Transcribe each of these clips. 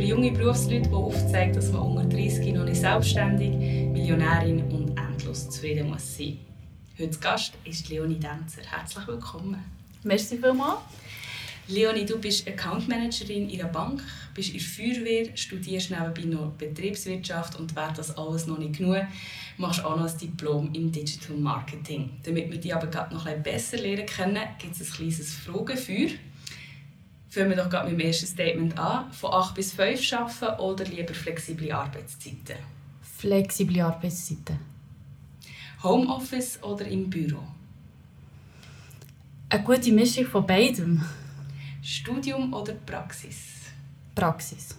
für junge Berufsleute, die aufzeigt, dass man unter 30 noch nicht selbstständig, Millionärin und endlos zufrieden muss sein. Heute Gast ist Leonie Denzer. Herzlich willkommen. Merci vielmals. Leonie, du bist Account Managerin in einer Bank, bist in der Feuerwehr, studierst nebenbei noch Betriebswirtschaft und wäre das alles noch nicht genug, machst auch noch ein Diplom im Digital Marketing. Damit wir dich aber gerade noch ein bisschen besser lernen können, gibt es ein kleines Fragefeuer. Fangen wir doch gerade mit dem ersten Statement an. Von 8 bis 5 arbeiten oder lieber flexible Arbeitszeiten? Flexible Arbeitszeiten. Homeoffice oder im Büro? Eine gute Mischung von beidem. Studium oder Praxis? Praxis.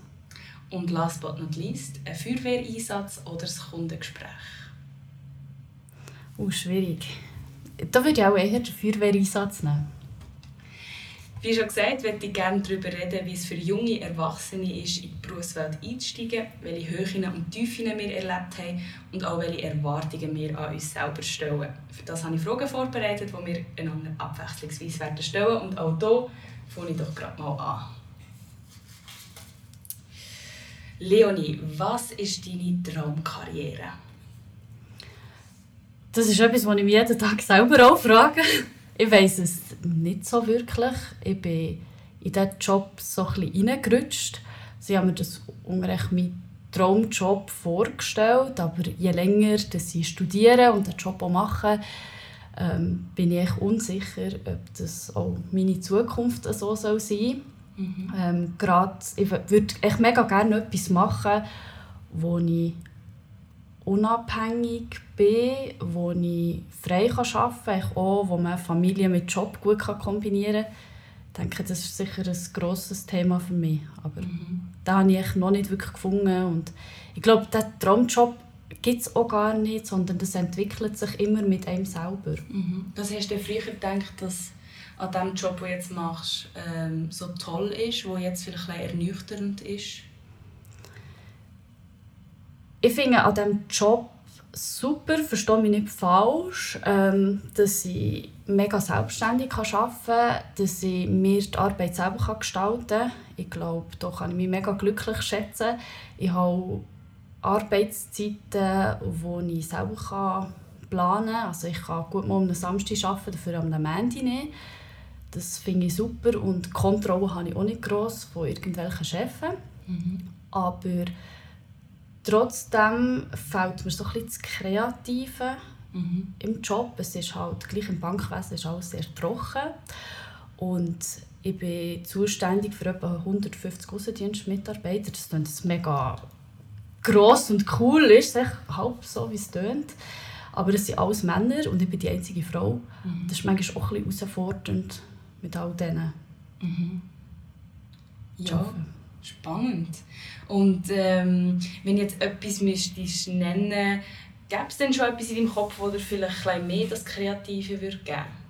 Und last but not least, ein Feuerwehreinsatz oder ein Kundengespräch? Oh, schwierig. Da würde ich auch eher den Feuerwehreinsatz nehmen. Wie schon gesagt, möchte ich gerne darüber reden, wie es für junge Erwachsene ist, in die Berufswelt einzusteigen, welche Höhen und Tiefen wir erlebt haben und auch welche Erwartungen wir an uns selber stellen. Für das habe ich Fragen vorbereitet, die wir einander abwechslungsweise werden stellen und auch hier fange ich doch gerade mal an. Leonie, was ist deine Traumkarriere? Das ist etwas, was ich mich jeden Tag selber auch frage. Ich weiß es nicht so wirklich. Ich bin in diesen Job so ein bisschen reingerutscht. Sie haben mir das unrecht meinen Traumjob vorgestellt, aber je länger dass ich studiere und den Job auch mache, ähm, bin ich unsicher, ob das auch meine Zukunft so sein soll. Mhm. Ähm, gerade, ich würde echt mega gerne etwas machen, wo ich unabhängig bin, wo ich frei arbeiten kann, auch wo man Familie mit Job gut kombinieren kann. Ich denke, das ist sicher ein grosses Thema für mich. Aber mhm. da habe ich noch nicht wirklich gefunden. Und ich glaube, diesen Traumjob gibt es auch gar nicht, sondern das entwickelt sich immer mit einem selber. Mhm. Was hast du früher gedacht, dass an dem Job, den du jetzt machst, ähm, so toll ist, wo jetzt vielleicht ein ernüchternd ist? Ich finde an diesem Job super, verstehe mich nicht falsch, ähm, dass ich mega selbstständig arbeiten kann, dass ich mir die Arbeit selber gestalten kann. Ich glaube, da kann ich mich mega glücklich schätzen. Ich habe Arbeitszeiten, die ich selber planen kann. Also ich kann gut mal am Samstag arbeiten, dafür am Montag nicht. Das finde ich super und Kontrolle habe ich auch nicht gross von irgendwelchen Chefs. Mhm. Aber trotzdem fehlt mir so ein bisschen das Kreative mhm. im Job. Es ist halt, gleich im Bankwesen ist alles sehr trocken. Und ich bin zuständig für etwa 150 Außendienstmitarbeiter. Das klingt mega gross und cool, ist es halb so, wie es tönt. Aber es sind alles Männer und ich bin die einzige Frau. Mhm. Das ist manchmal auch ein bisschen herausfordernd mit all denen. Mhm. Ja, spannend. Und ähm, wenn jetzt etwas müsstest nennen gäbe es denn schon etwas in deinem Kopf, wo dir vielleicht ein mehr das Kreative würde geben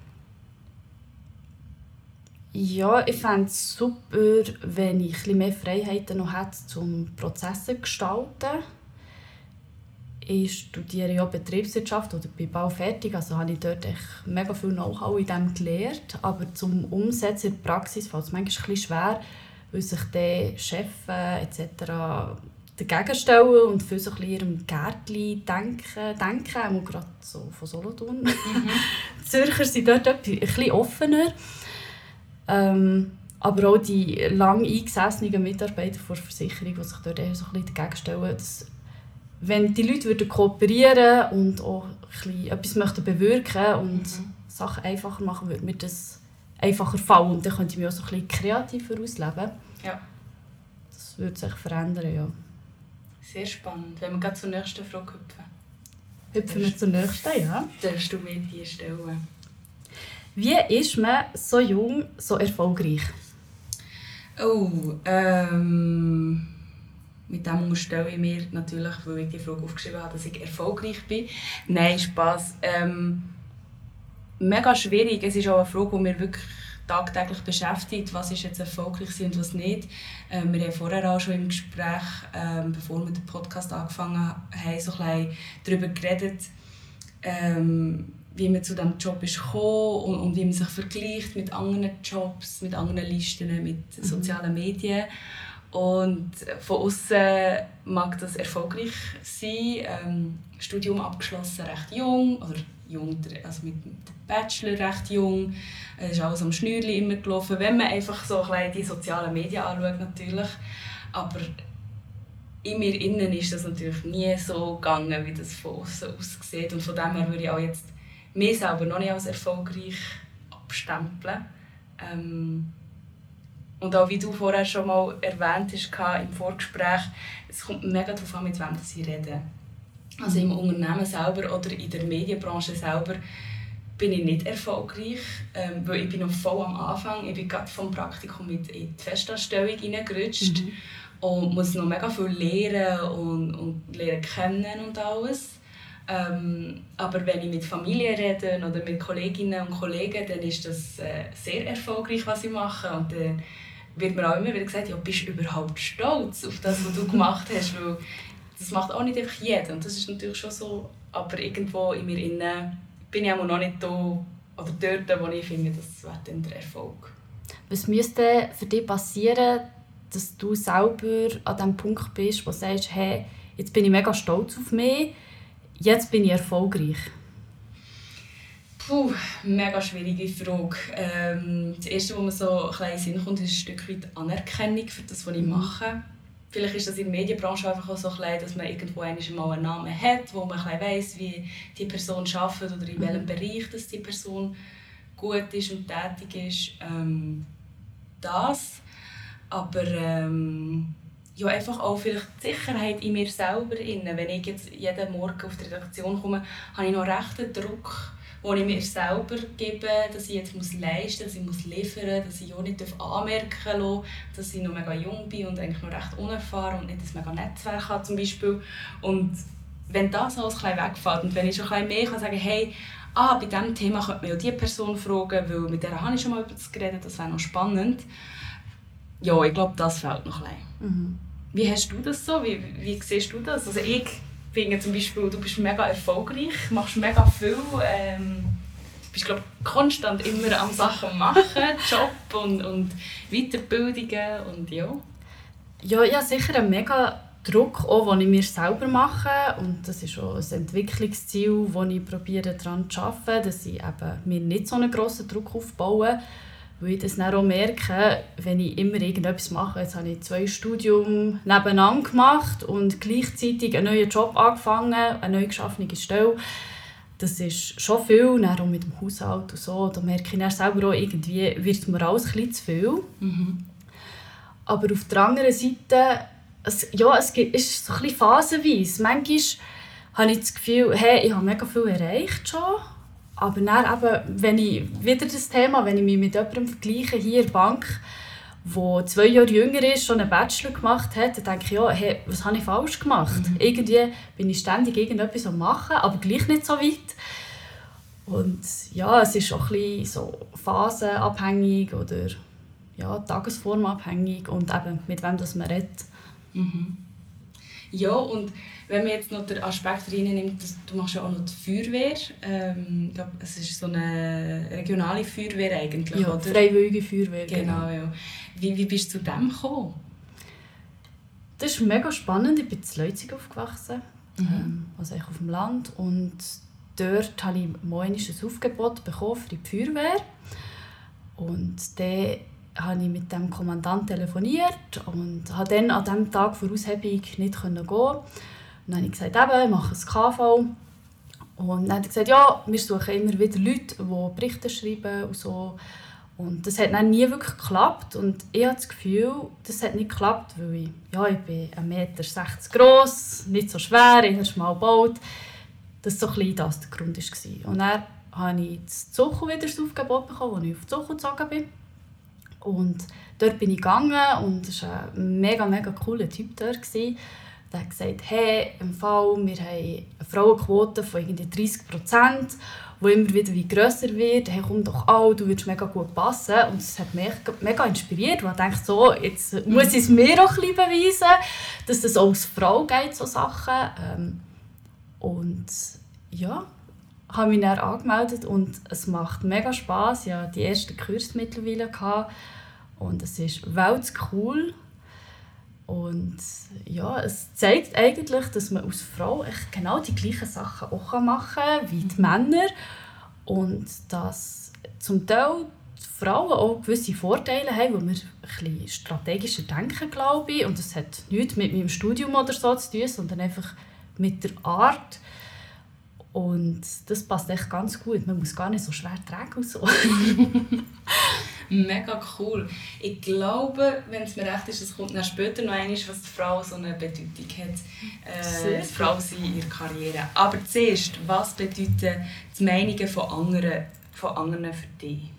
ja, ich fände es super, wenn ich ein mehr Freiheiten noch hätte, um Prozesse zu gestalten. Ich studiere ja Betriebswirtschaft oder bin bald also habe ich dort echt mega viel Know-how in dem gelernt. Aber zum Umsetzen in der Praxis fällt es manchmal ein schwer, weil sich die Chefs etc. dagegen stellen und für so ein bisschen ihrem Gärtchen denken, denken auch gerade so von Solothurn. Mhm. die Zürcher sind dort ein bisschen offener. Ähm, aber auch die lang eingesessenen Mitarbeiter der Versicherung, die sich dort eher so ein bisschen dagegen stellen, dass, wenn die Leute würden kooperieren und auch ein etwas möchten bewirken und mhm. Sachen einfacher machen, würde mir das einfacher fallen und dann könnte ich mich auch so ein bisschen kreativer ausleben. Ja. Das würde sich verändern, ja. Sehr spannend. Wenn wir gerade zur nächsten Frage hüpfen. Hüpfen wir zur nächsten, ja. Darfst du mir die stellen? Wie ist man so jung, so erfolgreich? Oh, ähm, mit dem stelle ich mir natürlich, weil ich die Frage aufgeschrieben habe, dass ich erfolgreich bin. Nein, Spaß. Ähm, mega schwierig. Es ist auch eine Frage, die mir wirklich tagtäglich beschäftigt. Was ist jetzt erfolgreich und was nicht. Ähm, wir haben vorher auch schon im Gespräch, ähm, bevor wir den Podcast angefangen haben, so ein darüber geredet, ähm, wie man zu diesem Job ist gekommen und, und wie man sich vergleicht mit anderen Jobs, mit anderen Listen, mit mhm. sozialen Medien. Und von außen mag das erfolgreich sein. Ähm, Studium abgeschlossen, recht jung, oder jung, also mit dem Bachelor recht jung. Es ist alles am Schnürli immer gelaufen, wenn man einfach so ein die sozialen Medien anschaut natürlich. Aber in mir innen ist das natürlich nie so gegangen, wie das von außen aussieht. Und von dem her würde ich auch jetzt mich selber noch nicht als erfolgreich abstempeln. Ähm, und auch wie du vorher schon mal erwähnt hast im Vorgespräch, es kommt mega darauf an, mit wem sie reden. Also im Unternehmen selber oder in der Medienbranche selber bin ich nicht erfolgreich, ähm, weil ich bin noch voll am Anfang. Ich bin gerade vom Praktikum mit in die Festanstellung hineingerutscht mhm. und muss noch mega viel lernen und, und lernen kennen und alles. Ähm, aber wenn ich mit Familie rede oder mit Kolleginnen und Kollegen, dann ist das äh, sehr erfolgreich, was ich mache. Und dann wird mir auch immer wieder gesagt, ja, bist du überhaupt stolz auf das, was du gemacht hast? Weil das macht auch nicht einfach jeder. Und das ist natürlich schon so. Aber irgendwo in mir innen bin ich auch noch nicht da oder dort, wo ich finde, das wäre dann der Erfolg. Was müsste für dich passieren, dass du selber an dem Punkt bist, wo du sagst, hey, jetzt bin ich mega stolz auf mich, jetzt bin ich erfolgreich? Puh, mega schwierige Frage. Ähm, das Erste, was mir so ein in Sinn kommt, ist ein Stück weit Anerkennung für das, was ich mhm. mache. Vielleicht ist das in der Medienbranche einfach auch so klein, dass man irgendwo einmal einen Namen hat, wo man weiß, wie die Person arbeitet oder in welchem Bereich dass die Person gut ist und tätig ist. Ähm, das. Aber ähm, ja, einfach auch vielleicht die Sicherheit in mir selber. Wenn ich jetzt jeden Morgen auf die Redaktion komme, habe ich noch rechten Druck wo ich mir selber gebe, dass ich jetzt muss leisten muss, dass ich muss liefern muss, dass ich auch nicht anmerken darf, dass ich noch mega jung bin und eigentlich noch recht unerfahren und nicht ein mega Netzwerk habe zum Beispiel. Und wenn das alles ein wegfällt und wenn ich schon ein mehr kann sagen hey, ah, bei diesem Thema könnte man ja diese Person fragen, weil mit der habe ich schon mal über das geredet, das wäre noch spannend. Ja, ich glaube, das fehlt noch ein mhm. Wie hast du das so? Wie, wie siehst du das? Also ich finde zum Beispiel, du bist mega erfolgreich, machst mega viel, ähm, bist glaub, konstant immer am Sachen machen, Job und, und Weiterbildungen und ja. Ja, habe sicher einen mega Druck, auch, den ich mir selber mache und das ist auch ein Entwicklungsziel, das ich probiere daran zu arbeiten, dass ich eben mir nicht so einen grossen Druck aufbaue, weil ich das dann auch merke, wenn ich immer irgendetwas mache. Jetzt habe ich zwei Studium nebeneinander gemacht und gleichzeitig einen neuen Job angefangen, eine neu geschaffene Stelle. Das ist schon viel, dann auch mit dem Haushalt und so. Da merke ich dann selber auch, irgendwie wird mir alles ein zu viel. Mhm. Aber auf der anderen Seite, es, ja, es ist so ein bisschen phasenweise. Manchmal habe ich das Gefühl, hey, ich habe mega viel erreicht schon aber dann eben, wenn ich, wieder das Thema, wenn ich mich mit jemandem vergleiche, hier in der Bank, der zwei Jahre jünger ist, schon einen Bachelor gemacht hat, dann denke ich, ja, hey, was habe ich falsch gemacht? Mhm. Irgendwie bin ich ständig irgendetwas am machen, aber gleich nicht so weit. Und ja, es ist auch ein bisschen so phasenabhängig oder ja, tagesformabhängig und eben mit wem das man redet. Mhm. Ja, und wenn man jetzt noch den Aspekt reinnimmt, dass du machst ja auch noch die Feuerwehr. Ähm, ich glaube, es ist so eine regionale Feuerwehr eigentlich, ja, oder? freiwillige Feuerwehr, genau. genau. Ja. Wie, wie bist du zu dem gekommen? Das ist mega spannend. Ich bin in Leipzig aufgewachsen, mhm. ähm, also auf dem Land. Und dort habe ich mal ein Aufgebot bekommen für die Feuerwehr. Und dann habe ich mit dem Kommandant telefoniert und habe dann an diesem Tag vor Aushebung nicht gehen dann habe ich gesagt, eben, ich mache ein KV. Und dann hat er gesagt, ja, wir suchen immer wieder Leute, die Berichte schreiben und so. Und das hat dann nie wirklich geklappt. Und ich habe das Gefühl, das hat nicht geklappt, weil ich, ja, ich bin 1,60 Meter groß, nicht so schwer, habe schmal gebaut. Das war so ein das der Grund war. Und dann habe ich das Zuchu wieder das Aufgebot bekommen, als ich auf Zuchu gezogen bin. Und dort bin ich gegangen und es war ein mega, mega cooler Typ dort. Der hat gesagt, hey, im Fall, wir haben eine Frauenquote von irgendwie 30 Prozent, die immer wieder wie grösser wird. Hey, komm doch auch, du würdest mega gut passen. Und das hat mich mega inspiriert, weil ich dachte, so, jetzt muss ich es mir auch ein beweisen, dass das auch als Frau geht, so Sachen. Ähm, und ja, habe mich dann angemeldet und es macht mega Spass. Ich hatte die ersten Kurse mittlerweile. Gehabt. Und es ist welts cool Und ja, es zeigt eigentlich, dass man als Frau echt genau die gleichen Sachen auch machen kann wie die Männer. Und dass zum Teil die Frauen auch gewisse Vorteile haben, wo wir ein bisschen strategischer denken, glaube ich. Und das hat nichts mit meinem Studium oder so zu tun, sondern einfach mit der Art. Und das passt echt ganz gut. Man muss gar nicht so schwer tragen und so. Mega cool. Ich glaube, wenn es mir recht ist, es kommt dann später noch einmal, was die Frau so eine Bedeutung hat. Äh, die Frau sein in ihrer Karriere. Aber zuerst, was bedeuten die Meinungen von anderen, von anderen für dich?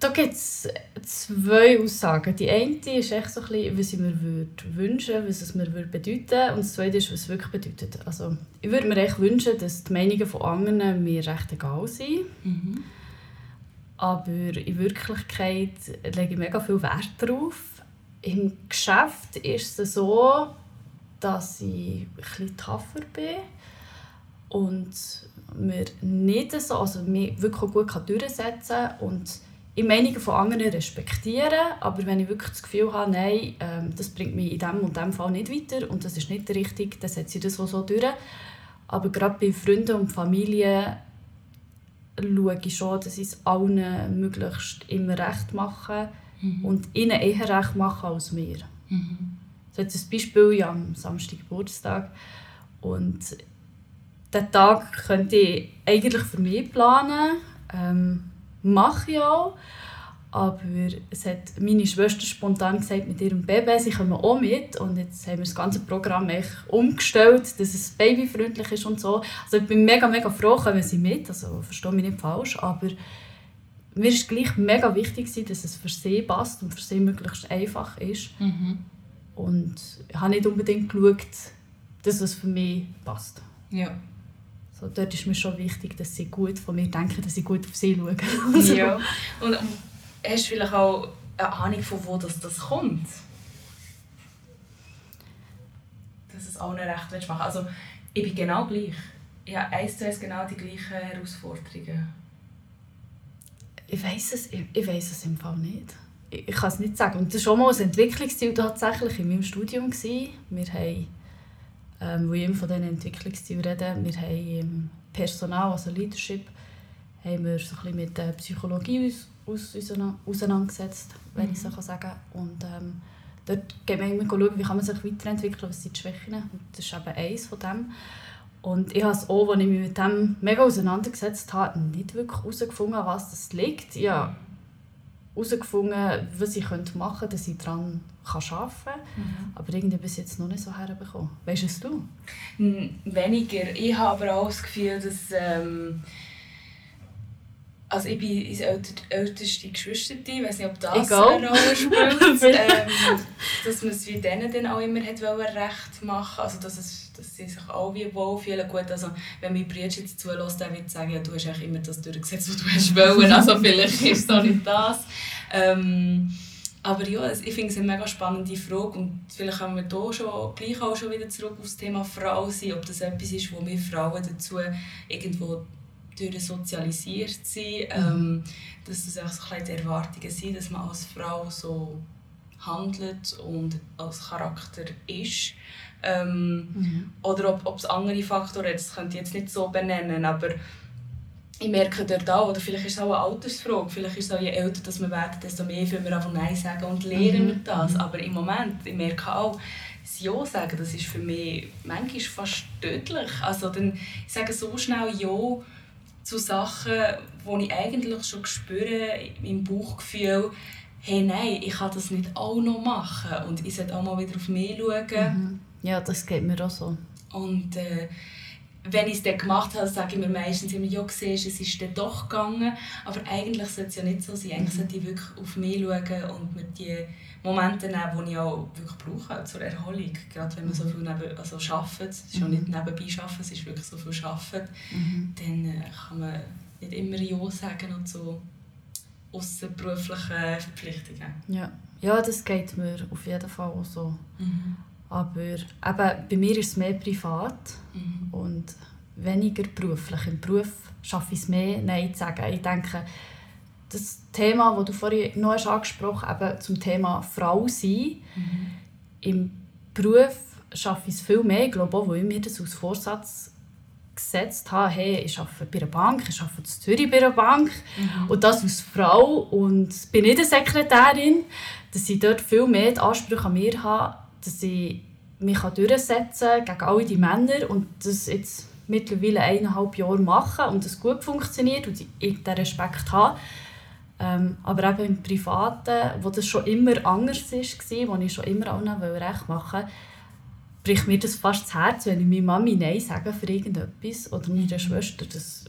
Da gibt es zwei Aussagen. Die eine ist echt so ein bisschen, was ich mir würde wünschen was es mir würde bedeuten Und das zweite ist, was es wirklich bedeutet. Also, ich würde mir echt wünschen, dass die Meinungen von anderen mir recht egal sind. Mhm. Aber in Wirklichkeit lege ich mega viel Wert darauf. Im Geschäft ist es so, dass ich etwas tougher bin und mir nicht so, also mich wirklich gut durchsetzen kann und die Meinungen von anderen respektieren, aber wenn ich wirklich das Gefühl habe, nein, ähm, das bringt mich in diesem und diesem Fall nicht weiter und das ist nicht richtig, dann setze ich das so durch. Aber gerade bei Freunden und Familie schaue ich schon, dass ich es allen möglichst immer recht mache mhm. und ihnen eher recht mache als mir. Mhm. So jetzt ein Beispiel, ja, am Samstag Geburtstag und diesen Tag könnte ich eigentlich für mich planen, ähm, mache ich auch. Aber es hat meine Schwester spontan gesagt, mit ihrem Baby, sie kommen auch mit. Und jetzt haben wir das ganze Programm echt umgestellt, dass es babyfreundlich ist und so. Also ich bin mega, mega froh, kommen sie mit. Also verstehe mich nicht falsch, aber mir ist gleich mega wichtig, dass es für sie passt und für sie möglichst einfach ist. Mhm. Und ich habe nicht unbedingt geschaut, dass es für mich passt. Ja. So, dort ist mir schon wichtig, dass sie gut von mir denken, dass ich gut auf sie schaue. ja. Und hast du vielleicht auch eine Ahnung, von wo das, das kommt? Dass es allen recht machen willst. Also, ich bin genau gleich. Ich habe eins zu eins genau die gleichen Herausforderungen. Ich weiß es, ich, ich weiß es im Fall nicht. Ich, ich kann es nicht sagen. Und das war schon mal ein Entwicklungsziel tatsächlich in meinem Studium. Gewesen. Wir haben, ähm, wo ich von diesen Entwicklungszielen rede, wir haben Personal, also Leadership, haben wir so ein bisschen mit der Psychologie auseinandergesetzt, wenn mhm. ich so sagen kann. Und ähm, dort geht man immer schauen, wie kann man sich weiterentwickeln, was sind die Schwächen. Und das ist eben eines von dem. Und ich habe es auch, als ich mich mit dem mega auseinandergesetzt habe, nicht wirklich herausgefunden, was das liegt. Habe herausgefunden, was ich machen könnte, dass ich daran arbeiten kann. Mhm. Aber irgendwie bis jetzt noch nicht so herbekommen. Weißt es du? Weniger. Ich habe aber auch das Gefühl, dass... Ähm also ich bin das älteste Geschwister, ich weiß nicht, ob das Egal. eine Rolle spielt, ähm, dass man es wie denen dann auch immer hat recht machen also dass, es, dass sie sich auch wie wohlfühlen. Gut, also wenn mein Bruder jetzt zulässt, dann wird sagen, ja, du hast eigentlich immer das durchgesetzt, was du hast wollen, also vielleicht ist es auch nicht das. Ähm, aber ja, ich finde es eine mega spannende Frage und vielleicht können wir hier schon, gleich auch schon wieder zurück auf das Thema Frau sein, ob das etwas ist, wo wir Frauen dazu irgendwo durch sozialisiert sind, ähm, dass das auch so ein die Erwartungen sind, dass man als Frau so handelt und als Charakter ist. Ähm, mhm. Oder ob es andere Faktoren hat, das könnte ich jetzt nicht so benennen, aber ich merke dort auch, oder vielleicht ist es auch eine Altersfrage, vielleicht ist es auch, je älter dass wir werden, desto mehr wollen wir einfach Nein sagen und lernen mhm. wir das. Mhm. Aber im Moment, ich merke auch, das Ja sagen, das ist für mich manchmal fast tödlich. Also dann, ich sage so schnell Ja, zu Sachen, wo ich eigentlich schon spüre im Bauchgefühl, hey nein, ich kann das nicht auch noch machen und ich sollte auch mal wieder auf mich schauen. Mhm. Ja, das geht mir auch so. Und äh, wenn ich es dann gemacht habe, sage ich mir meistens immer, ja, siehst, es ist dann doch gegangen. Aber eigentlich sollte es ja nicht so sein. Eigentlich sollte ich wirklich auf mich schauen und mir die Momente nehmen, die ich auch wirklich brauche zur Erholung. Gerade wenn man so viel neben, also arbeitet, es ist ja nicht mhm. nebenbei arbeiten, es ist wirklich so viel arbeiten, mhm. dann äh, kann man nicht immer Ja sagen und so außerberufliche Verpflichtungen. Ja. ja, das geht mir auf jeden Fall auch so. Mhm. Aber eben, bei mir ist es mehr privat mhm. und weniger beruflich. Im Beruf schaffe ich es mehr, Nein zu sagen. Ich denke, das Thema, das du vorhin noch hast angesprochen hast, zum Thema Frau sein. Mhm. Im Beruf schaffe ich es viel mehr, ich glaube auch, weil ich mir das als Vorsatz gesetzt habe, hey, ich arbeite bei einer Bank, ich arbeite in Zürich bei einer Bank mhm. und das als Frau und bin nicht eine Sekretärin, dass ich dort viel mehr die Ansprüche an mir habe, dass ich mich durchsetzen kann gegen all die Männer und das jetzt mittlerweile eineinhalb Jahre mache und es gut funktioniert und ich den Respekt habe. Ähm, aber eben im Privaten, wo das schon immer anders war, wo ich schon immer allen recht machen wollte, bricht mir das fast das Herz, wenn ich meiner Mami Nein sage für irgendetwas oder meiner mhm. Schwester. Das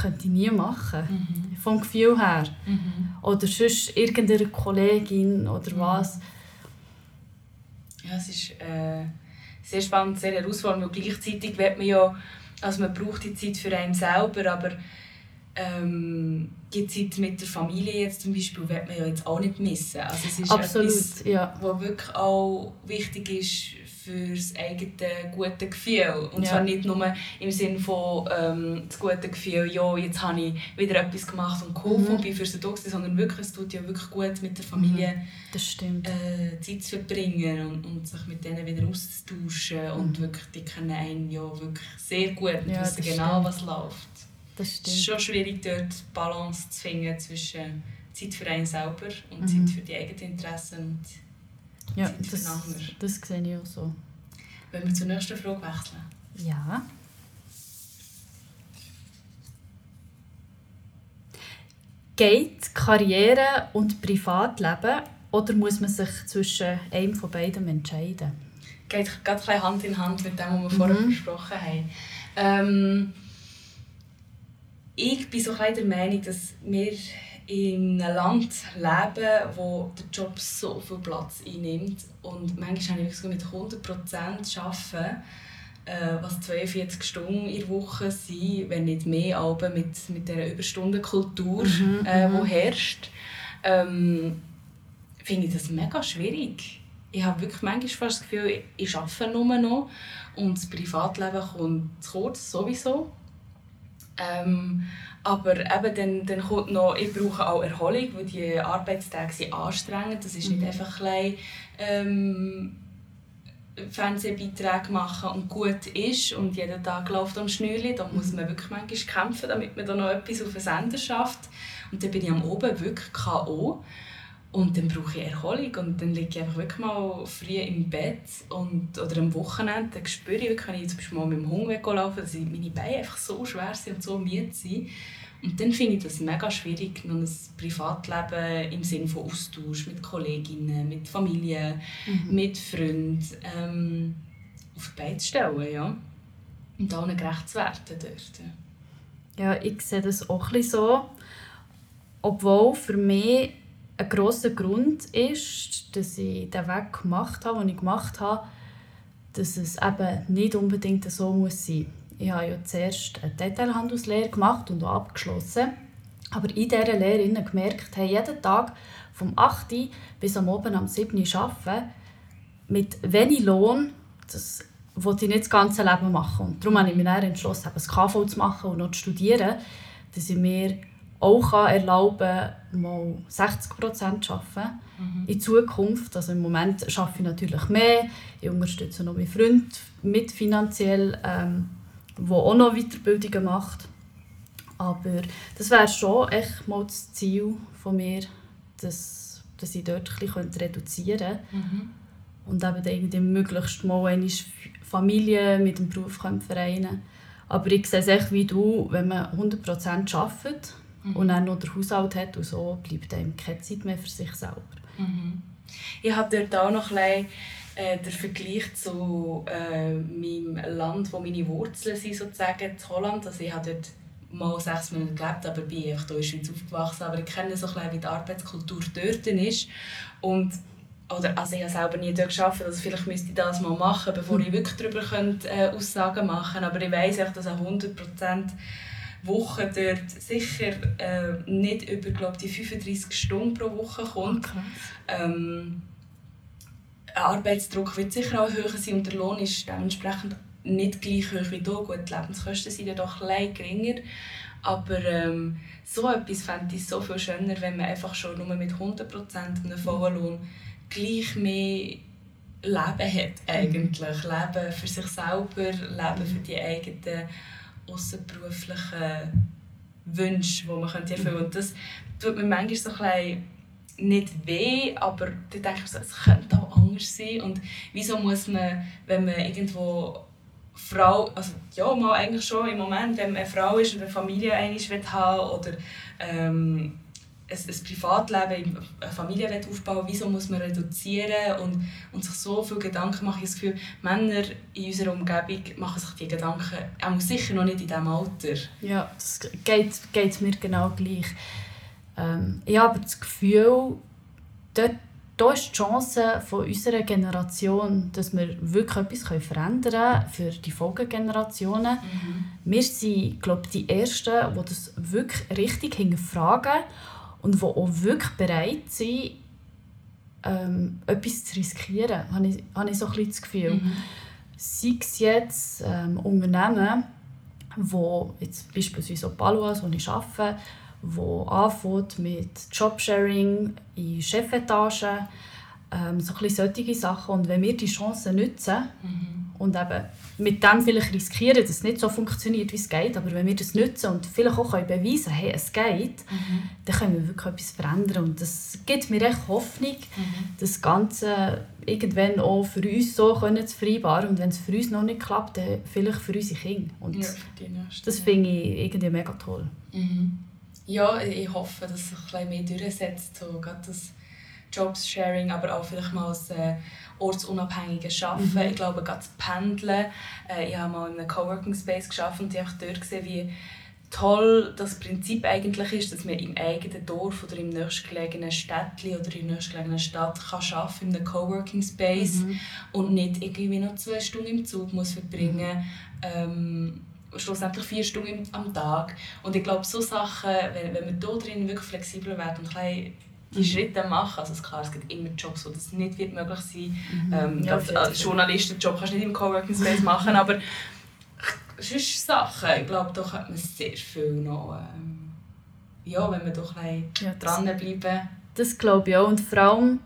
könnte ich nie machen. Mhm. Vom Gefühl her. Mhm. Oder sonst irgendeine Kollegin oder mhm. Ja, es ist äh, sehr spannend, sehr herausfordernd. Und gleichzeitig wird man ja, also man braucht die Zeit für einen selber, aber ähm, die Zeit mit der Familie jetzt zum Beispiel wird man ja jetzt auch nicht missen. Also es ist Absolut, etwas, ja. was wirklich auch wichtig ist für das eigene gute Gefühl. Und ja. zwar nicht nur im Sinne von ähm, das gute Gefühl, ja, jetzt habe ich wieder etwas gemacht und geholfen mhm. und bin für sie da sondern wirklich, es tut ja wirklich gut, mit der Familie mhm. das stimmt. Äh, Zeit zu verbringen und, und sich mit denen wieder auszutauschen mhm. und wirklich, die kennen einen ja wirklich sehr gut und ja, wissen genau, stimmt. was läuft. Das stimmt. Es ist schon schwierig, dort Balance zu finden zwischen Zeit für einen selber und Zeit mhm. für die eigenen Interessen und ja, das, das sehe ich auch so. Wenn wir zur nächsten Frage wechseln. Ja. Geht Karriere und Privatleben oder muss man sich zwischen einem von beiden entscheiden? Geht gerade Hand in Hand mit dem, was wir mhm. vorher besprochen haben. Ähm, ich bin so der Meinung, dass wir in einem Land leben, wo der Job so viel Platz einnimmt und manchmal habe ich mit 100% arbeiten, äh, was 42 Stunden in der Woche sind, wenn nicht mehr, aber mit, mit der Überstundenkultur, mhm, äh, die mhm. herrscht, ähm, finde ich das mega schwierig. Ich habe wirklich manchmal fast das Gefühl, ich arbeite nur noch und das Privatleben kommt zu kurz, sowieso. Ähm, aber eben dann, dann kommt noch, ich brauche auch Erholung, weil die Arbeitstage sind anstrengend. Das ist nicht mhm. einfach ein ähm, Fernsehbeiträge machen und gut ist und jeden Tag läuft am Schnürli. Da muss man wirklich manchmal kämpfen, damit man da noch etwas auf den Sender schafft. Und dann bin ich am Oben wirklich K.O. Und dann brauche ich Erholung und dann liege ich einfach wirklich mal früh im Bett und, oder am Wochenende dann spüre ich wirklich, wenn ich zum Beispiel mal mit dem Hund weglaufe, dass meine Beine einfach so schwer sind und so müde sind. Und dann finde ich das mega schwierig, noch ein Privatleben im Sinne von Austausch mit Kolleginnen, mit Familie, mhm. mit Freunden ähm, auf die Beine zu stellen. Ja? Und allen gerecht zu werden dort. Ja, ich sehe das auch ein so. Obwohl für mich ein grosser Grund ist, dass ich den Weg gemacht habe, den ich gemacht habe, dass es eben nicht unbedingt so muss sein Ich habe ja zuerst eine Detailhandelslehre gemacht und auch abgeschlossen. Aber in dieser Lehre gemerkt, hey, jeden Tag vom 8. bis am Abend am 7. arbeiten, mit wenig Lohn, das wollte ich nicht das ganze Leben machen. Und darum habe ich mich dann entschlossen, das KV zu machen und noch zu studieren, dass ich mir auch erlauben kann, mal 60 Prozent zu arbeiten. Mhm. In Zukunft, also im Moment arbeite ich natürlich mehr. Ich unterstütze noch meinen Freund mit finanziell, ähm, auch noch Weiterbildungen macht. Aber das wäre schon echt mal das Ziel von mir, dass, dass ich dort ein bisschen reduzieren könnte. Mhm. Und eben irgendwie möglichst mal eine Familie mit dem Beruf vereinen Aber ich sehe es echt wie du, wenn man 100% arbeitet, mhm. und dann noch den Haushalt hat und so bleibt einem keine Zeit mehr für sich selber. Mhm. Ich habe dort auch noch ein äh, den Vergleich zu äh, meinem Land, wo meine Wurzeln sind, sozusagen, zu Holland. Also ich habe dort mal sechs Monate gelebt, aber bin einfach hier in der Schweiz aufgewachsen. Aber ich kenne so ein bisschen, wie die Arbeitskultur dort ist. Und, oder, also ich habe selber nie dort gearbeitet, also vielleicht müsste ich das mal machen, bevor ich wirklich darüber könnte, äh, Aussagen machen könnte. Aber ich weiss, dass auch 100 Prozent Woche dort sicher äh, nicht über glaub, die 35 Stunden pro Woche kommt. Okay. Ähm, Arbeitsdruck wird sicher auch höher sein und der Lohn ist dementsprechend nicht gleich hoch wie du. Gut, die Lebenskosten sind ja doch leicht geringer. Aber ähm, so etwas fände ich so viel schöner, wenn man einfach schon nur mit 100% einem vollen Lohn gleich mehr Leben hat eigentlich. Leben für sich selber, Leben für die eigenen außerberuflichen Wünsche, die man erfüllen könnte. Das tut mir manchmal so ein bisschen nicht weh, aber dann denke ich, es könnte auch anders sein. Und wieso muss man, wenn man irgendwo Frau, also ja, mal eigentlich schon im Moment, wenn man eine Frau ist und eine Familie haben oder ähm, ein, ein Privatleben, eine Familie aufbauen wieso muss man reduzieren und, und sich so viele Gedanken machen. Ich habe das Gefühl, Männer in unserer Umgebung machen sich die Gedanken auch sicher noch nicht in diesem Alter. Ja, das geht, geht mir genau gleich. Ähm, ich habe das Gefühl, dort, da ist die Chance von unserer Generation, dass wir wirklich etwas verändern können für die Folgegenerationen. Mhm. Wir sind, glaube ich, die Ersten, die das wirklich richtig hinterfragen und die auch wirklich bereit sind, ähm, etwas zu riskieren, habe ich, habe ich so ein bisschen das Gefühl. Mhm. Sei es jetzt ähm, Unternehmen, wo jetzt beispielsweise auch Palois, wo ich arbeite, wo anfängt mit Jobsharing in Chefetagen, ähm, so ein solche Sachen. Und wenn wir die Chance nutzen mhm. Und eben mit dem vielleicht riskieren, dass es nicht so funktioniert, wie es geht, aber wenn wir das nutzen und vielleicht auch können beweisen können, hey, es geht, mhm. dann können wir wirklich etwas verändern. Und das gibt mir echt Hoffnung, mhm. das Ganze irgendwann auch für uns so können zu vereinbaren. Und wenn es für uns noch nicht klappt, dann vielleicht für unsere Kinder. Und ja, das finde ich irgendwie mega toll. Mhm. Ja, ich hoffe, dass sich ein bisschen mehr durchsetzt, so gerade das Jobs-Sharing, aber auch vielleicht mal das äh, ortsunabhängige Arbeiten. Mhm. Ich glaube, gerade das Pendeln. Äh, ich habe mal in einem Coworking Space gearbeitet und ich habe dort gesehen, wie toll das Prinzip eigentlich ist, dass man im eigenen Dorf oder im nächstgelegenen Städtchen oder in der nächstgelegenen Stadt kann arbeiten in einem Coworking Space mhm. und nicht irgendwie noch zwei Stunden im Zug muss verbringen mhm. ähm, schlussendlich vier Stunden am Tag. Und ich glaube, so Sachen, wenn, wenn man da drin wirklich flexibler wird und ein die. Schritte machen. Also klar, es gibt immer Jobs, wo das nicht wird möglich sein wird. Mhm. Ähm, ja, als Journalistenjob kannst du nicht im Coworking Space machen, aber sonst Sachen, ich glaube, da könnte man sehr viel noch, ähm, ja, wenn man doch ein ja, dranbleiben. Das glaube ich auch. Und vor allem,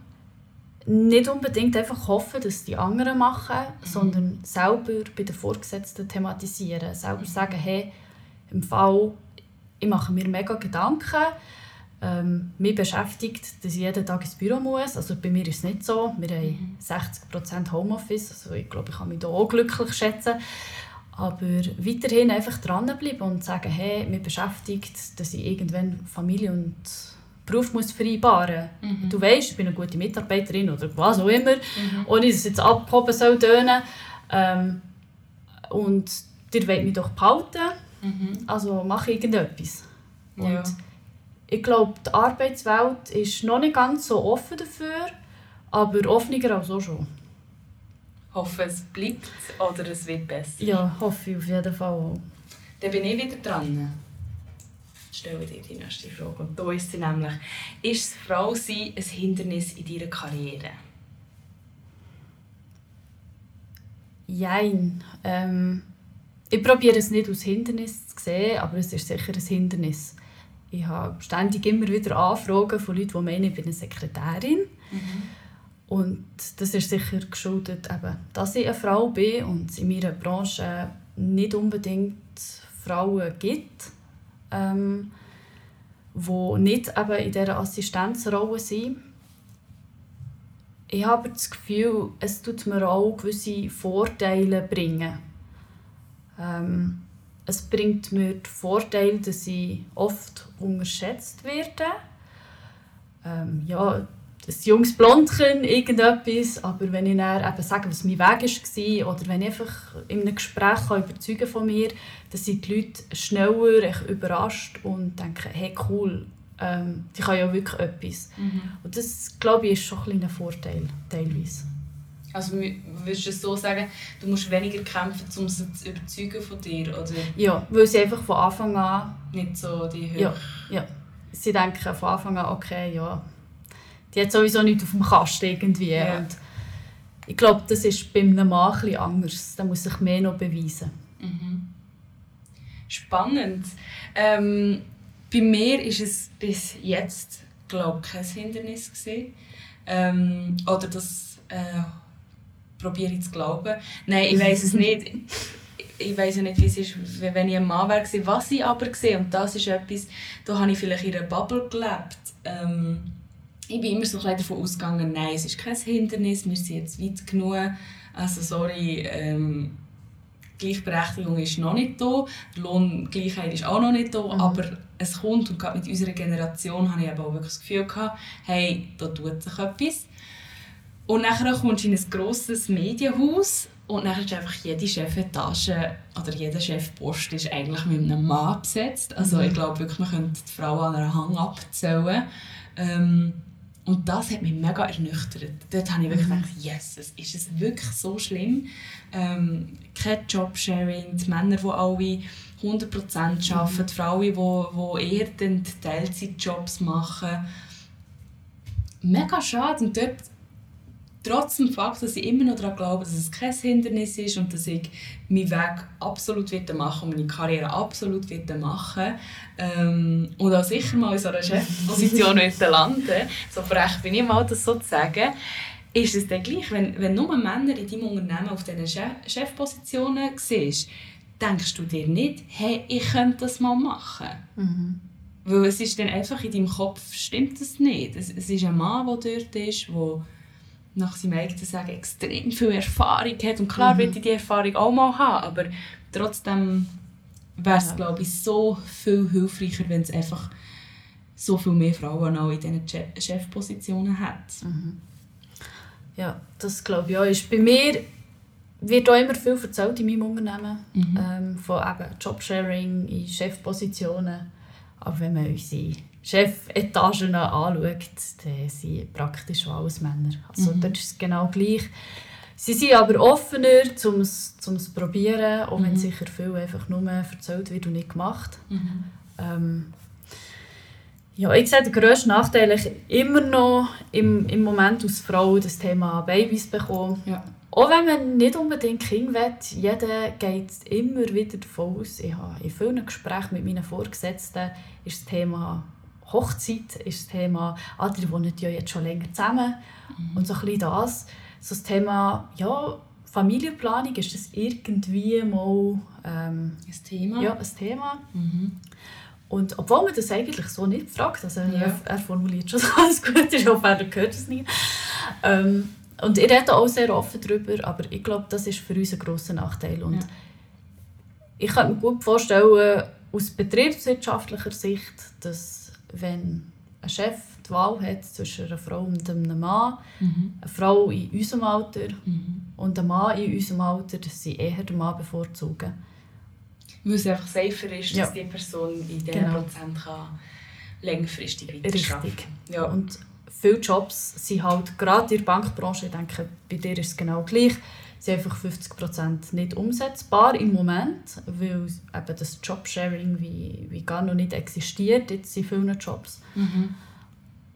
nicht unbedingt einfach hoffen, dass die anderen machen, mhm. sondern selber bei den Vorgesetzten thematisieren. Selber mhm. sagen, hey, im Fall, ich mache mir mega Gedanken. Ähm, mich beschäftigt, dass ich jeden Tag ins Büro muss. Also bei mir ist es nicht so. Wir haben 60% mhm. Homeoffice. Also ich glaube, ich kann mich da auch glücklich schätzen. Aber weiterhin einfach dranbleiben und sagen, hey, mich beschäftigt, dass ich irgendwann Familie und Beruf muss vereinbaren mhm. Du weißt, ich bin eine gute Mitarbeiterin oder was auch immer, mhm. ohne dass es jetzt abgehoben soll tönen. Ähm, und ihr wollt mich doch behalten, mhm. also mache irgendetwas. Ja. Ich glaube, die Arbeitswelt ist noch nicht ganz so offen dafür, aber offener als auch schon. Ich hoffe, es bleibt oder es wird besser. Ja, hoffe ich auf jeden Fall auch. Dann bin ich wieder dran stelle dir die nächste Frage. Und da ist sie nämlich, ist das Frausein ein Hindernis in deiner Karriere? Jein. Ähm, ich probiere es nicht als Hindernis zu sehen, aber es ist sicher ein Hindernis. Ich habe ständig immer wieder Anfragen von Leuten, die meinen, ich bin eine Sekretärin. Mhm. Und das ist sicher geschuldet, eben, dass ich eine Frau bin und es in meiner Branche nicht unbedingt Frauen gibt ähm, die nicht eben in dieser Assistenzrolle sind. Ich habe das Gefühl, es tut mir auch gewisse Vorteile bringen. Ähm, es bringt mir den Vorteil, dass ich oft unterschätzt werde. Ähm, ja, ein junges Blondchen, irgendetwas, aber wenn ich dann eben sage, was mein Weg war, oder wenn ich einfach in einem Gespräch überzeugen von mir, dann sind die Leute schneller überrascht und denken, hey cool, ähm, die können ja wirklich etwas. Mhm. Und das, glaube ich, ist schon ein, ein Vorteil, teilweise. Also würdest du so sagen, du musst weniger kämpfen, um sie zu überzeugen von dir, oder? Ja, weil sie einfach von Anfang an... Nicht so die Höhe... Ja, ja. Sie denken von Anfang an, okay, ja, die hat sowieso nichts auf dem Kasten irgendwie. Ja. Und ich glaube, das ist bei einem Mann etwas anders. Da muss sich mehr noch beweisen. Mhm. Spannend. Ähm, bei mir ist es bis jetzt glaube kein Hindernis gewesen. Ähm, oder das äh, probiere ich zu glauben. Nein, ich weiß es nicht. Ich weiß ja nicht, wie es ist, wenn ich ein Mann wäre. Was ich aber gesehen und das ist etwas, da habe ich vielleicht in einer Bubble gelebt. Ähm, ich bin immer so davon ausgegangen, nein, es ist kein Hindernis, wir sind jetzt weit genug. Also sorry, ähm, Gleichberechtigung ist noch nicht da, Lohngleichheit ist auch noch nicht da, mhm. aber es kommt und gerade mit unserer Generation habe ich auch wirklich das Gefühl gehabt, hey, da tut sich etwas. Und nachher kommst du in ein grosses Medienhaus und dann ist einfach jede Chefetage oder jeder Chefpost ist eigentlich mit einem Mann besetzt. Also mhm. ich glaube wirklich, man könnte die Frau an einer Hang abzählen. Ähm, und das hat mich mega ernüchtert. Dort habe ich wirklich mhm. gedacht, yes, ist es wirklich so schlimm? Ähm, kein Jobsharing, die Männer, die alle 100% arbeiten, mhm. die Frauen, die, die eher Teilzeitjobs machen. Mega schade. Und dort trotz dem Fakt, dass ich immer noch daran glaube, dass es kein Hindernis ist und dass ich meinen Weg absolut machen und meine Karriere absolut machen ähm, und auch sicher mal in so einer Chefposition landen so frech bin ich mal, das so zu sagen, ist es dann gleich, wenn, wenn nur Männer in deinem Unternehmen auf diesen Chef Chefpositionen siehst, denkst du dir nicht, hey, ich könnte das mal machen. Mhm. Weil es ist dann einfach in deinem Kopf, stimmt das nicht. Es, es ist ein Mann, der dort ist, der nach seinem eigenen Sagen extrem viel Erfahrung hat. Und klar mhm. will ich diese Erfahrung auch mal haben, aber trotzdem wäre es, ja. glaube ich, so viel hilfreicher, wenn es einfach so viel mehr Frauen auch in diesen Chefpositionen hat. Mhm. Ja, das glaube ich auch. Ist bei mir wird auch immer viel erzählt in meinem Unternehmen mhm. ähm, von eben Jobsharing in Chefpositionen. Aber wenn man unsere Chefetagen anschaut, dann sind praktisch alles Männer. Also mhm. dort ist es genau gleich. Sie sind aber offener, um es zu probieren, auch mhm. wenn sicher viel einfach nur erzählt wird und nicht gemacht. Mhm. Ähm, ja, ich sehe den grössten Nachteil immer noch im, im Moment als Frau das Thema Babys bekommen. Ja. Auch wenn man nicht unbedingt Kinder will, jeder geht immer wieder davon aus. Ich habe in vielen Gesprächen mit meinen Vorgesetzten ist das Thema Hochzeit ist das Thema, andere wohnen ja jetzt schon länger zusammen. Mhm. Und so ein bisschen das. So das Thema, ja, Familienplanung, ist das irgendwie mal ähm, ein Thema? Ja, ein Thema. Mhm. Und obwohl man das eigentlich so nicht fragt, also ja. er, er, formuliert schon so alles gut, ist auch er gehört es nie. Ähm, und ich rede auch sehr offen darüber, aber ich glaube, das ist für uns ein grosser Nachteil. Und ja. ich kann mir gut vorstellen, aus betriebswirtschaftlicher Sicht, dass wenn ein Chef die Wahl hat zwischen einer Frau und einem Mann, mhm. eine Frau in unserem Alter mhm. und ein Mann in unserem Alter, dass sie eher den Mann bevorzugen. Weil es einfach safer ist, ja. dass die Person in diesen genau. Prozent kann längerfristig weiterarbeiten Richtig. Ja. Und viele Jobs sind halt, gerade in der Bankbranche, ich denke, bei dir ist es genau gleich, sind einfach 50% nicht umsetzbar im Moment, weil eben das Jobsharing wie, wie gar noch nicht existiert jetzt in vielen Jobs. Mhm.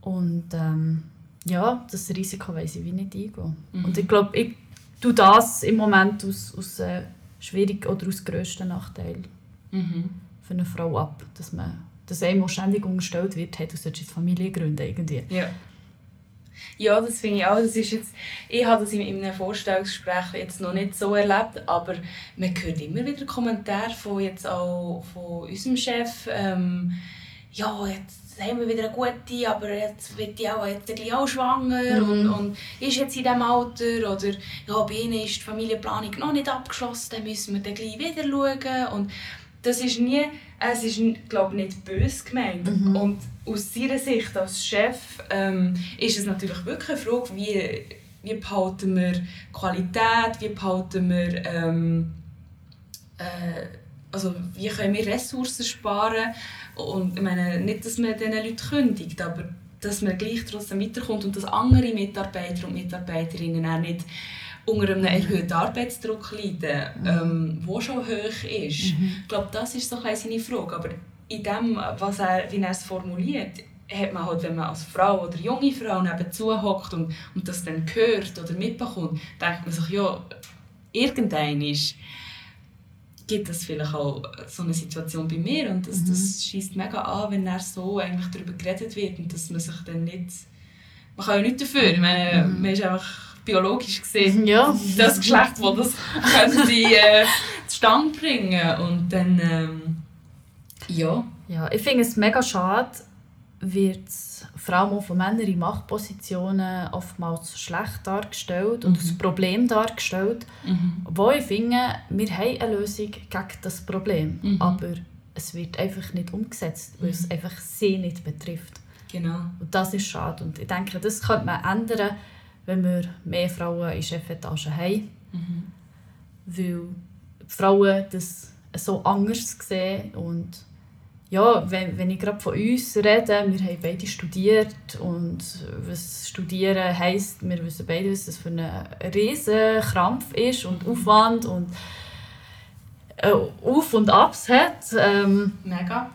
Und ähm, ja, das Risiko weiß ich wie nicht eingehen. Mhm. Und ich glaube, ich tue das im Moment aus, aus äh, schwierig oder aus grössten Nachteil mhm. für eine Frau ab, dass man dass einem ständig umgestellt wird, hat aus Familie gründen irgendwie. Ja. Ja, das finde ich auch. Das ist jetzt, ich habe das in einem Vorstellungsgespräch jetzt noch nicht so erlebt, aber man hört immer wieder Kommentare von, jetzt auch von unserem Chef. Ähm, ja, jetzt haben wir wieder eine gute, aber jetzt wird die auch, jetzt auch schwanger mhm. und, und ist jetzt in diesem Alter oder ja, bei ihnen ist die Familienplanung noch nicht abgeschlossen, dann müssen wir dann gleich wieder schauen. Und das ist nie, es ist glaube nicht böse gemeint. Mhm. Und aus seiner Sicht als Chef ähm, ist es natürlich wirklich eine Frage, wie, wie behalten wir Qualität, wie behalten wir ähm, äh, also wie können wir Ressourcen sparen und ich meine nicht, dass man diesen Leuten kündigt, aber dass man gleich trotzdem weiterkommt und dass andere Mitarbeiter und Mitarbeiterinnen auch nicht unter einem erhöhten Arbeitsdruck leiden, ähm, der schon hoch ist. Mhm. Ich glaube, das ist so ein seine Frage. Aber in dem, was er, wie er es formuliert, hat man halt, wenn man als Frau oder junge Frau nebenzu hockt und, und das dann hört oder mitbekommt, denkt man sich, ja, irgendein ist gibt es vielleicht auch so eine Situation bei mir und das, mhm. das schießt mega an, wenn er so eigentlich darüber geredet wird und dass man sich dann nicht man kann ja nichts dafür, ich meine, mhm. man ist einfach biologisch gesehen ja. das Geschlecht, das das könnte äh, zustande bringen und dann ähm, ja. Ja, ich finde es mega schade, wird vor allem auch von Männern in Machtpositionen oftmals schlecht dargestellt und mhm. als Problem dargestellt. Mhm. Wo ich finde, wir haben eine Lösung gegen das Problem, mhm. aber es wird einfach nicht umgesetzt, weil es mhm. einfach sie nicht betrifft. Genau. Und das ist schade. Und ich denke, das könnte man ändern, wenn wir mehr Frauen in Chefetagen haben. Mhm. Weil die Frauen das so anders sehen und ja, wenn, wenn ich gerade von uns rede, wir haben beide studiert und was studieren heisst, wir wissen beide, was das für ein riesen Krampf ist und Aufwand und äh, Auf und Abs hat. Ähm, Mega.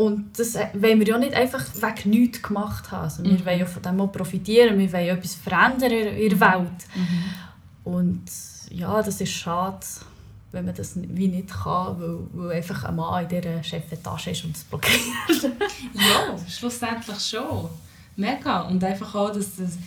Und das wollen wir ja nicht einfach wegen nichts gemacht haben. Also wir mhm. wollen ja von dem auch profitieren, wir wollen etwas verändern in der Welt. Mhm. Und ja, das ist schade wenn man das wie nicht kann, weil, weil einfach ein Mann in dieser Chefetage ist und es blockiert. ja, schlussendlich schon. Mega. Und einfach auch, dass, das,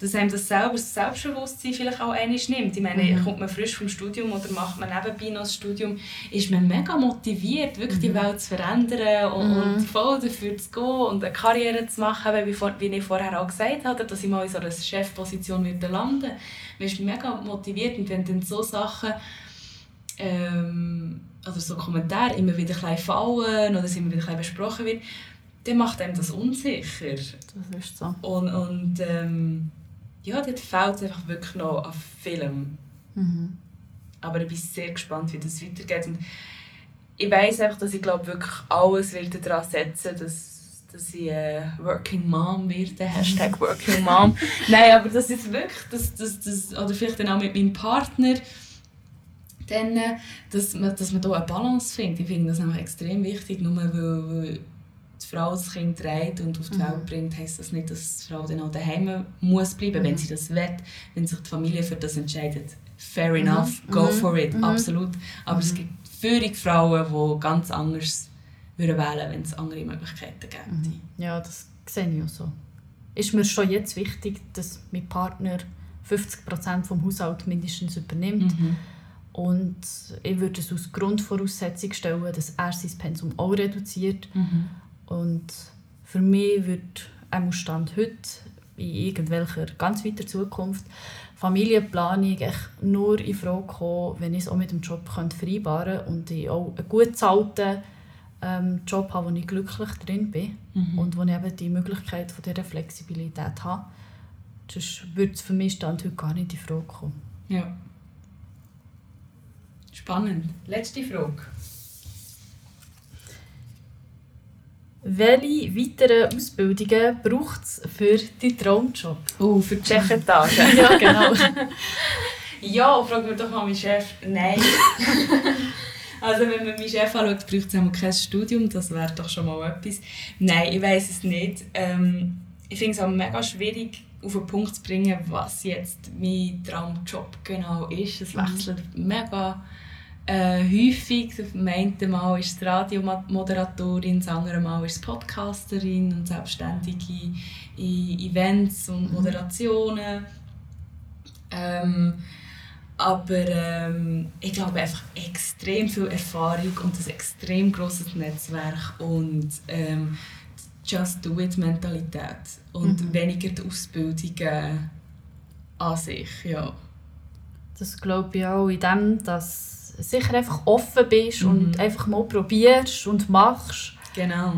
dass einem das selber das Selbstbewusstsein vielleicht auch einmal nimmt. Ich meine, mhm. kommt man frisch vom Studium oder macht man nebenbei noch das Studium, ist man mega motiviert, wirklich mhm. die Welt zu verändern und, mhm. und, voll dafür zu gehen und eine Karriere zu machen, wie, wie ich vorher auch gesagt habe, dass ich mal in so einer Chefposition landen würde. Man ist mega motiviert und wenn dann so Sachen ähm, oder so Kommentare immer wieder ein fallen oder es immer wieder ein besprochen wird, dann macht einem das unsicher. Das ist so. Und, und ähm, ja, dort fehlt es einfach wirklich noch an Film. Mhm. Aber ich bin sehr gespannt, wie das weitergeht. Und ich weiß einfach, dass ich glaube wirklich alles will daran setzen dass, dass ich äh, Working Mom werde. Hashtag Working Mom. Nein, aber das ist wirklich, das, das, das, oder vielleicht dann auch mit meinem Partner, dann, dass man, dass man hier eine Balance findet. Ich finde das nämlich extrem wichtig, nur weil, weil die Frau das Kind trägt und auf die mhm. Welt bringt, heisst das nicht, dass die Frau dann auch daheim muss bleiben, mhm. wenn sie das will, wenn sich die Familie für das entscheidet. Fair mhm. enough, go mhm. for it, mhm. absolut. Aber es mhm. gibt führige Frauen, die ganz anders würden wählen wenn es andere Möglichkeiten gäbe. Ja, das sehe ich auch so. Ist mir schon jetzt wichtig, dass mein Partner 50% vom Haushalt mindestens übernimmt. Und ich würde es als Grundvoraussetzung stellen, dass er sein Pensum auch reduziert. Mhm. Und für mich wird am Stand heute in irgendwelcher ganz weiter Zukunft Familienplanung echt nur in Frage kommen, wenn ich es auch mit dem Job vereinbaren könnte und ich auch einen gut bezahlten ähm, Job habe, wo ich glücklich drin bin mhm. und wo ich eben die Möglichkeit von dieser Flexibilität habe. Sonst würde es für mich Stand heute gar nicht in Frage kommen. Ja. Spannend. Letzte Frage. Welche weiteren Ausbildungen braucht es für deinen Traumjob? Oh, für die Chefetage. ja, genau. ja, frag mir doch mal meinen Chef. Nein. also wenn man meinen Chef anschaut, braucht es kein Studium. Das wäre doch schon mal etwas. Nein, ich weiß es nicht. Ähm, ich finde es auch mega schwierig, auf den Punkt zu bringen, was jetzt mein Traumjob genau ist. Es mhm. wechselt mhm. mega äh, häufig, am einen Mal ist es Radiomoderatorin, das andere Mal ist es Podcasterin und Selbstständige in Events und mhm. Moderationen. Ähm, aber ähm, ich glaube einfach extrem viel Erfahrung und ein extrem großes Netzwerk und ähm, Just Do It Mentalität und mhm. weniger die Ausbildungen an sich, ja. Das glaube ich auch in dem, dass sicher einfach offen bist mhm. und einfach mal probierst und machst. Genau.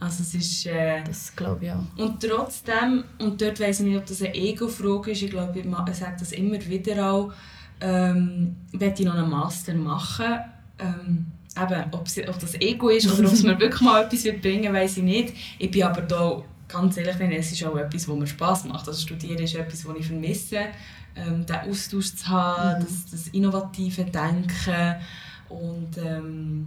Also es ist... Äh, das glaube ich auch. Und trotzdem, und dort weiss ich nicht, ob das eine Ego-Frage ist, ich glaube, ich sage das immer wieder auch, ähm, ich noch einen Master machen. Ähm, eben, ob, ob das Ego ist oder ob es mir wirklich mal etwas wird bringen weiß ich nicht. Ich bin aber da ganz ehrlich, es ist auch etwas, was mir Spass macht. Also Studieren ist etwas, was ich vermisse ähm, den Austausch zu haben, mhm. das, das innovative Denken und ähm,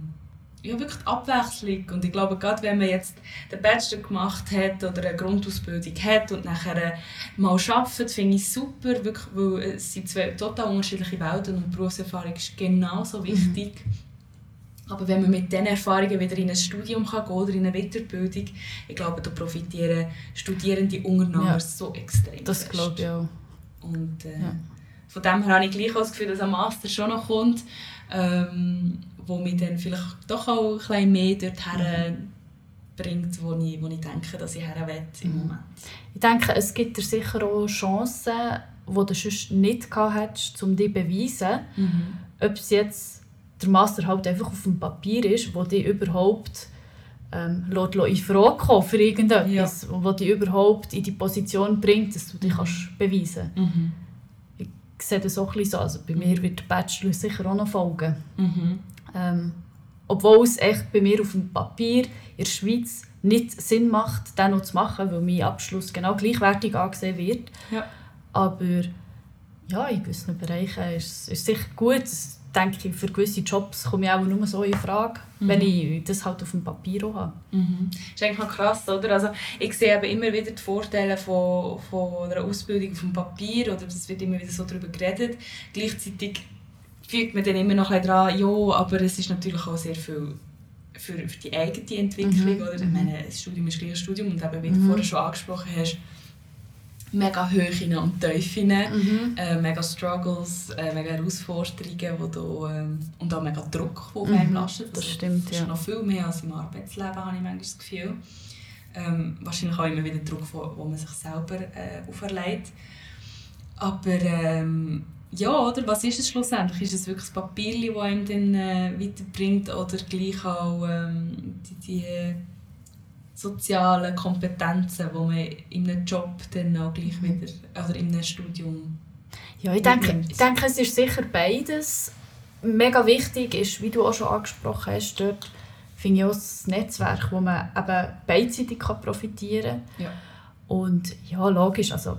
ja, wirklich die Abwechslung. Und ich glaube, gerade wenn man jetzt den Bachelor gemacht hat oder eine Grundausbildung hat und nachher mal arbeitet, finde ich super, wirklich, weil es sind zwei total unterschiedliche Welten und Berufserfahrung ist genauso wichtig. Mhm. Aber wenn man mit diesen Erfahrungen wieder in ein Studium kann gehen oder in eine Weiterbildung, ich glaube, da profitieren Studierende untereinander ja. so extrem. Das glaube ich auch. Und äh, ja. von dem her habe ich gleich auch das Gefühl, dass ein Master schon noch kommt. Ähm, wo mich dann vielleicht doch auch ein bisschen mehr dorthin mhm. bringt, wo ich, wo ich denke, dass ich her will im mhm. Moment. Ich denke, es gibt dir sicher auch Chancen, die du sonst nicht gehabt hättest, um dich zu beweisen, mhm. ob es jetzt der Master halt einfach auf dem Papier ist, wo dich überhaupt ähm, lässt, in Frage kommen für irgendetwas, ja. wo dich überhaupt in die Position bringt, dass du dich kannst beweisen kannst. Mhm. Ich sehe das auch ein bisschen so. Also bei mir wird der Bachelor sicher auch noch folgen. Mhm. Ähm, obwohl es echt bei mir auf dem Papier in der Schweiz nicht Sinn macht, den noch zu machen, weil mein Abschluss genau gleichwertig angesehen wird. Ja. Aber ja, in gewissen Bereichen ist es sicher gut. Denke ich, für gewisse Jobs komme ich auch nur so in Frage, mhm. wenn ich das halt auf dem Papier auch habe. Mhm. Das ist eigentlich noch krass, oder? Also ich sehe aber immer wieder die Vorteile von, von einer Ausbildung auf dem Papier, oder es wird immer wieder so darüber geredet. Gleichzeitig fügt man dann immer noch ein dran, ja, aber es ist natürlich auch sehr viel für, für die eigene Entwicklung. Mhm. Oder? Ich meine, das Studium ist gleich ein Studium und eben, wie du mhm. vorher schon angesprochen hast, mega Höhen und Tiefen, mhm. äh, mega Struggles, äh, mega Herausforderungen wo du, ähm, und auch mega Druck, der mhm. einem lastet. Das also, stimmt, ja. ist noch viel mehr als im Arbeitsleben, habe ich manchmal das Gefühl. Ähm, wahrscheinlich auch immer wieder Druck, wo, man sich selber äh, auferlegt. Aber ähm, ja, oder? Was ist es schlussendlich? Ist es wirklich das Papier, das einem dann äh, weiterbringt oder gleich auch ähm, die, die sozialen Kompetenzen, die man in einem Job dann auch gleich mhm. wieder, oder in einem Studium Ja, ich denke, ich denke, es ist sicher beides. Mega wichtig ist, wie du auch schon angesprochen hast, dort finde ich auch das Netzwerk, wo man eben beidseitig profitieren kann. Ja. Und ja, logisch, also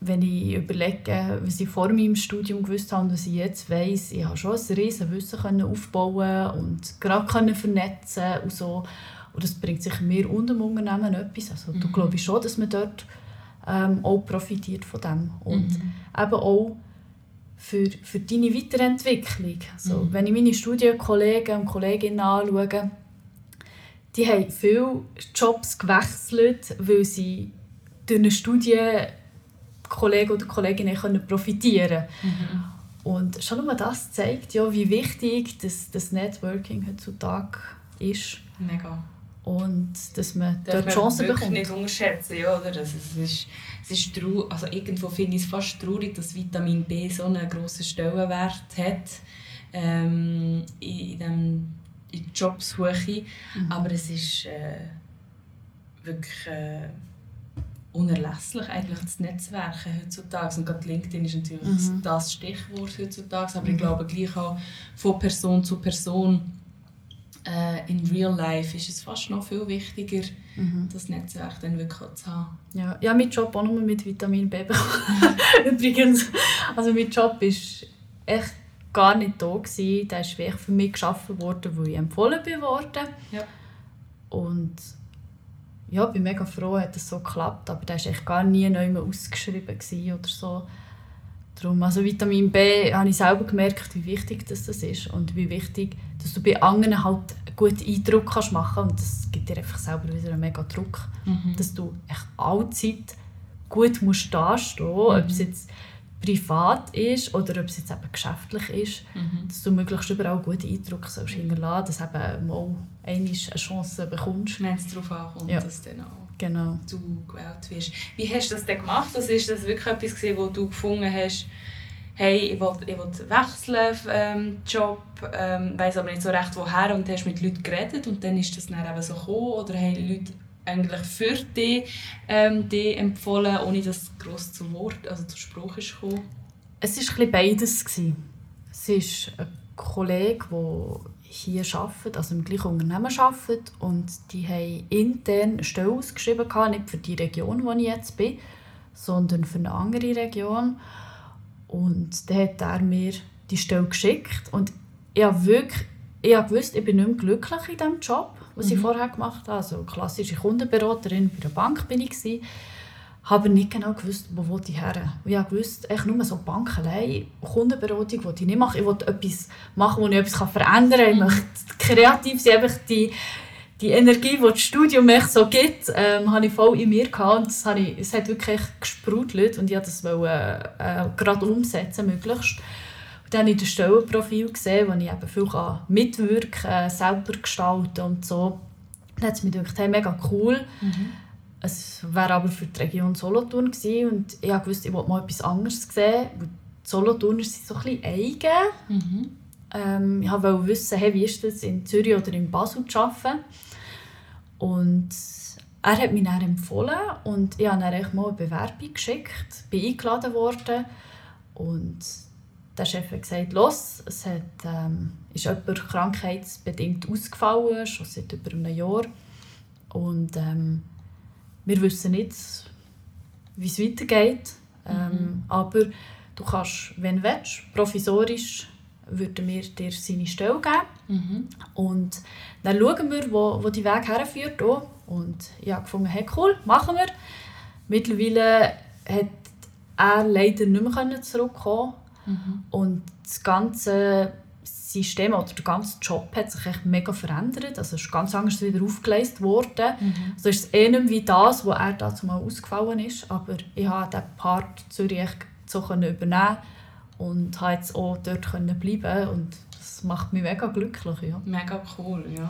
wenn ich überlege, was ich vor meinem Studium gewusst habe und was ich jetzt weiß, ich habe schon ein riesiges Wissen aufbauen und gerade vernetzen und so. Und das bringt sich mir und dem Unternehmen etwas. Also mhm. du glaubst schon, dass man dort ähm, auch profitiert von dem. Und mhm. eben auch für, für deine Weiterentwicklung. Also, mhm. Wenn ich meine Studienkollegen und Kolleginnen anschaue, die haben viele Jobs gewechselt, weil sie durch eine Studie Kollegen oder Kolleginnen können profitieren mhm. Und schon nur das zeigt, ja, wie wichtig das, das Networking heutzutage ist. Mega. Und dass man dort Chancen bekommt. nicht unterschätzen, ja, oder? Also es ist, es ist trau also irgendwo finde ich es fast traurig, dass Vitamin B so einen grossen Stellenwert hat ähm, in, dem, in Jobsuche. Mhm. Aber es ist äh, wirklich... Äh, unerlässlich eigentlich das Netzwerken heutzutage. Und gerade LinkedIn ist natürlich mhm. das Stichwort heutzutage, aber mhm. ich glaube gleich auch von Person zu Person äh, in real life ist es fast noch viel wichtiger, mhm. das Netzwerk dann wirklich zu haben. Ja, ja mein Job auch nur mit Vitamin B Übrigens, also mein Job ist echt gar nicht da gewesen. Der ist für mich geschaffen worden, weil ich empfohlen bin worden. Ja. Und ja, bin mega froh, dass es so geklappt, aber der war echt gar nie neu ausgeschrieben oder so. Darum, also Vitamin B habe ich selber gemerkt, wie wichtig das, das ist und wie wichtig, dass du bei anderen halt einen guten Eindruck kannst machen und das gibt dir einfach selber wieder einen mega Druck, mhm. dass du echt allzeit gut musst dastehen, mhm. ob es jetzt privat ist oder ob es jetzt eben geschäftlich ist, mhm. dass du möglichst überall gute Eindruck sollst hinterlassen, dass eben mal eine Chance bekommst. Wenn es darauf ankommt, ja. dass dann auch genau. du gewählt wirst. Wie hast du das denn gemacht? Also ist das wirklich etwas, gewesen, wo du gefunden hast, hey, ich will, ich will wechseln, ähm, Job, ähm, weiß aber nicht so recht woher und hast mit Leuten geredet und dann ist das dann eben so gekommen oder haben Leute eigentlich für dich, ähm, dich empfohlen, ohne dass es gross zu Wort, also zu Spruch ist gekommen? Es war ein beides. Es ist ein Kollege, der hier arbeitet, also im gleichen Unternehmen arbeitet und die haben intern eine Stelle ausgeschrieben, nicht für die Region, wo ich jetzt bin, sondern für eine andere Region. Und dann hat er mir die Stelle geschickt und ich habe wirklich ich wusste, ich bin nicht mehr glücklich in diesem Job, was ich Mhm. vorher gemacht habe. Also klassische Kundenberaterin bei der Bank bin ich. Gewesen. Habe nicht genau gewusst, wo ich her. Ich wusste, echt nur so Bank allein, Kundenberatung will ich nicht machen. Ich wollte etwas machen, wo ich etwas verändern kann. Ich möchte kreativ sein, einfach die, die Energie, die das Studium echt so gibt, ähm, habe ich voll in mir gehabt. Und das habe ich, es hat wirklich gesprudelt und ich wollte das wollte, äh, gerade umsetzen, möglichst. Und dann habe ich das Stellenprofil gesehen, wo ich eben viel kann mitwirken kann, selber gestalten und so. Dann hat es mich gedacht, hey, mega cool. Es wäre aber für die Region Solothurn gewesen und ich wusste, ich wollte mal etwas anderes sehen. Die Solothurner sind so ein bisschen eigen. Mhm. Ähm, ich wollte wissen, hey, wie ist es in Zürich oder in Basel zu arbeiten. Und er hat mich dann empfohlen und ich habe dann mal eine Bewerbung geschickt, bin eingeladen worden und der Chef hat gesagt, los, es hat, ähm, ist jemand krankheitsbedingt ausgefallen, schon seit über einem Jahr. Und ähm, wir wissen nicht, wie es weitergeht. Ähm, aber du kannst, wenn du willst, provisorisch würden wir dir seine Stelle geben. Mhm. Und dann schauen wir, wo, wo die Weg herführt. Auch. Und ich habe gefunden, hey, cool, machen wir. Mittlerweile hat er leider nicht mehr zurückkommen Und das ganze System oder der ganze Job hat sich echt mega verändert. Also es ist ganz anders wieder aufgeleistet worden. Also ist es eh nicht wie das, wo er dazu mal ausgefallen ist. Aber ich habe diesen Part Zürich so können übernehmen und habe jetzt auch dort können bleiben und das macht mich mega glücklich. Ja. Mega cool, ja.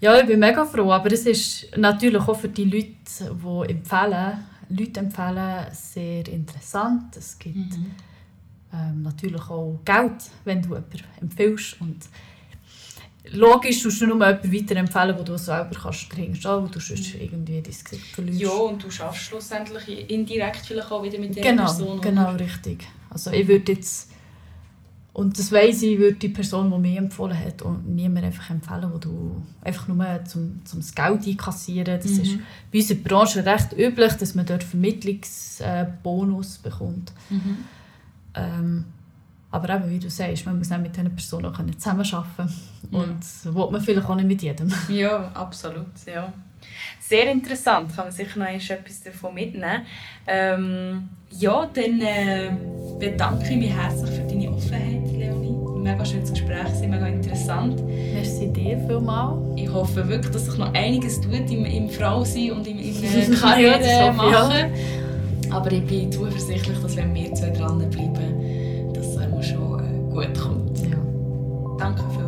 Ja, ich bin mega froh, aber es ist natürlich auch für die Leute, die empfehlen, Leute empfehlen, sehr interessant. Es gibt ähm, natürlich auch Geld, wenn du jemanden empfiehlst und logisch tust du nur jemanden weiterempfehlen, wo du selber kannst dringend stehen, wo du sonst irgendwie dein Gesicht verlierst. Ja, und du schaffst schlussendlich indirekt vielleicht auch wieder mit der genau, Person. oder? genau, richtig. Also ich würde jetzt, und das weiss ich, würde die Person, die mir empfohlen hat, und niemand einfach empfehlen, wo du einfach nur zum, zum das Geld einkassieren. Das ist bei unserer Branche recht üblich, dass man dort Vermittlungsbonus bekommt. Mhm. Ähm, aber eben, wie du sagst, man muss auch mit diesen Personen auch können zusammenarbeiten Ja. Und das will man vielleicht auch nicht mit jedem. Ja, absolut. Ja. Sehr interessant, kann man sicher noch etwas davon mitnehmen. Ähm, ja, dann äh, bedanke ich mich herzlich für deine Offenheit, Leonie. Mega schönes Gespräch, sehr mega interessant. Merci dir vielmals. Ich hoffe wirklich, dass sich noch einiges tut im, im Frausein und im, im äh, Ja, Karriere machen. Aber ich bin zuversichtlich, dass wenn wir zwei dranbleiben, dass es schon äh, gut kommt. Ja. Danke für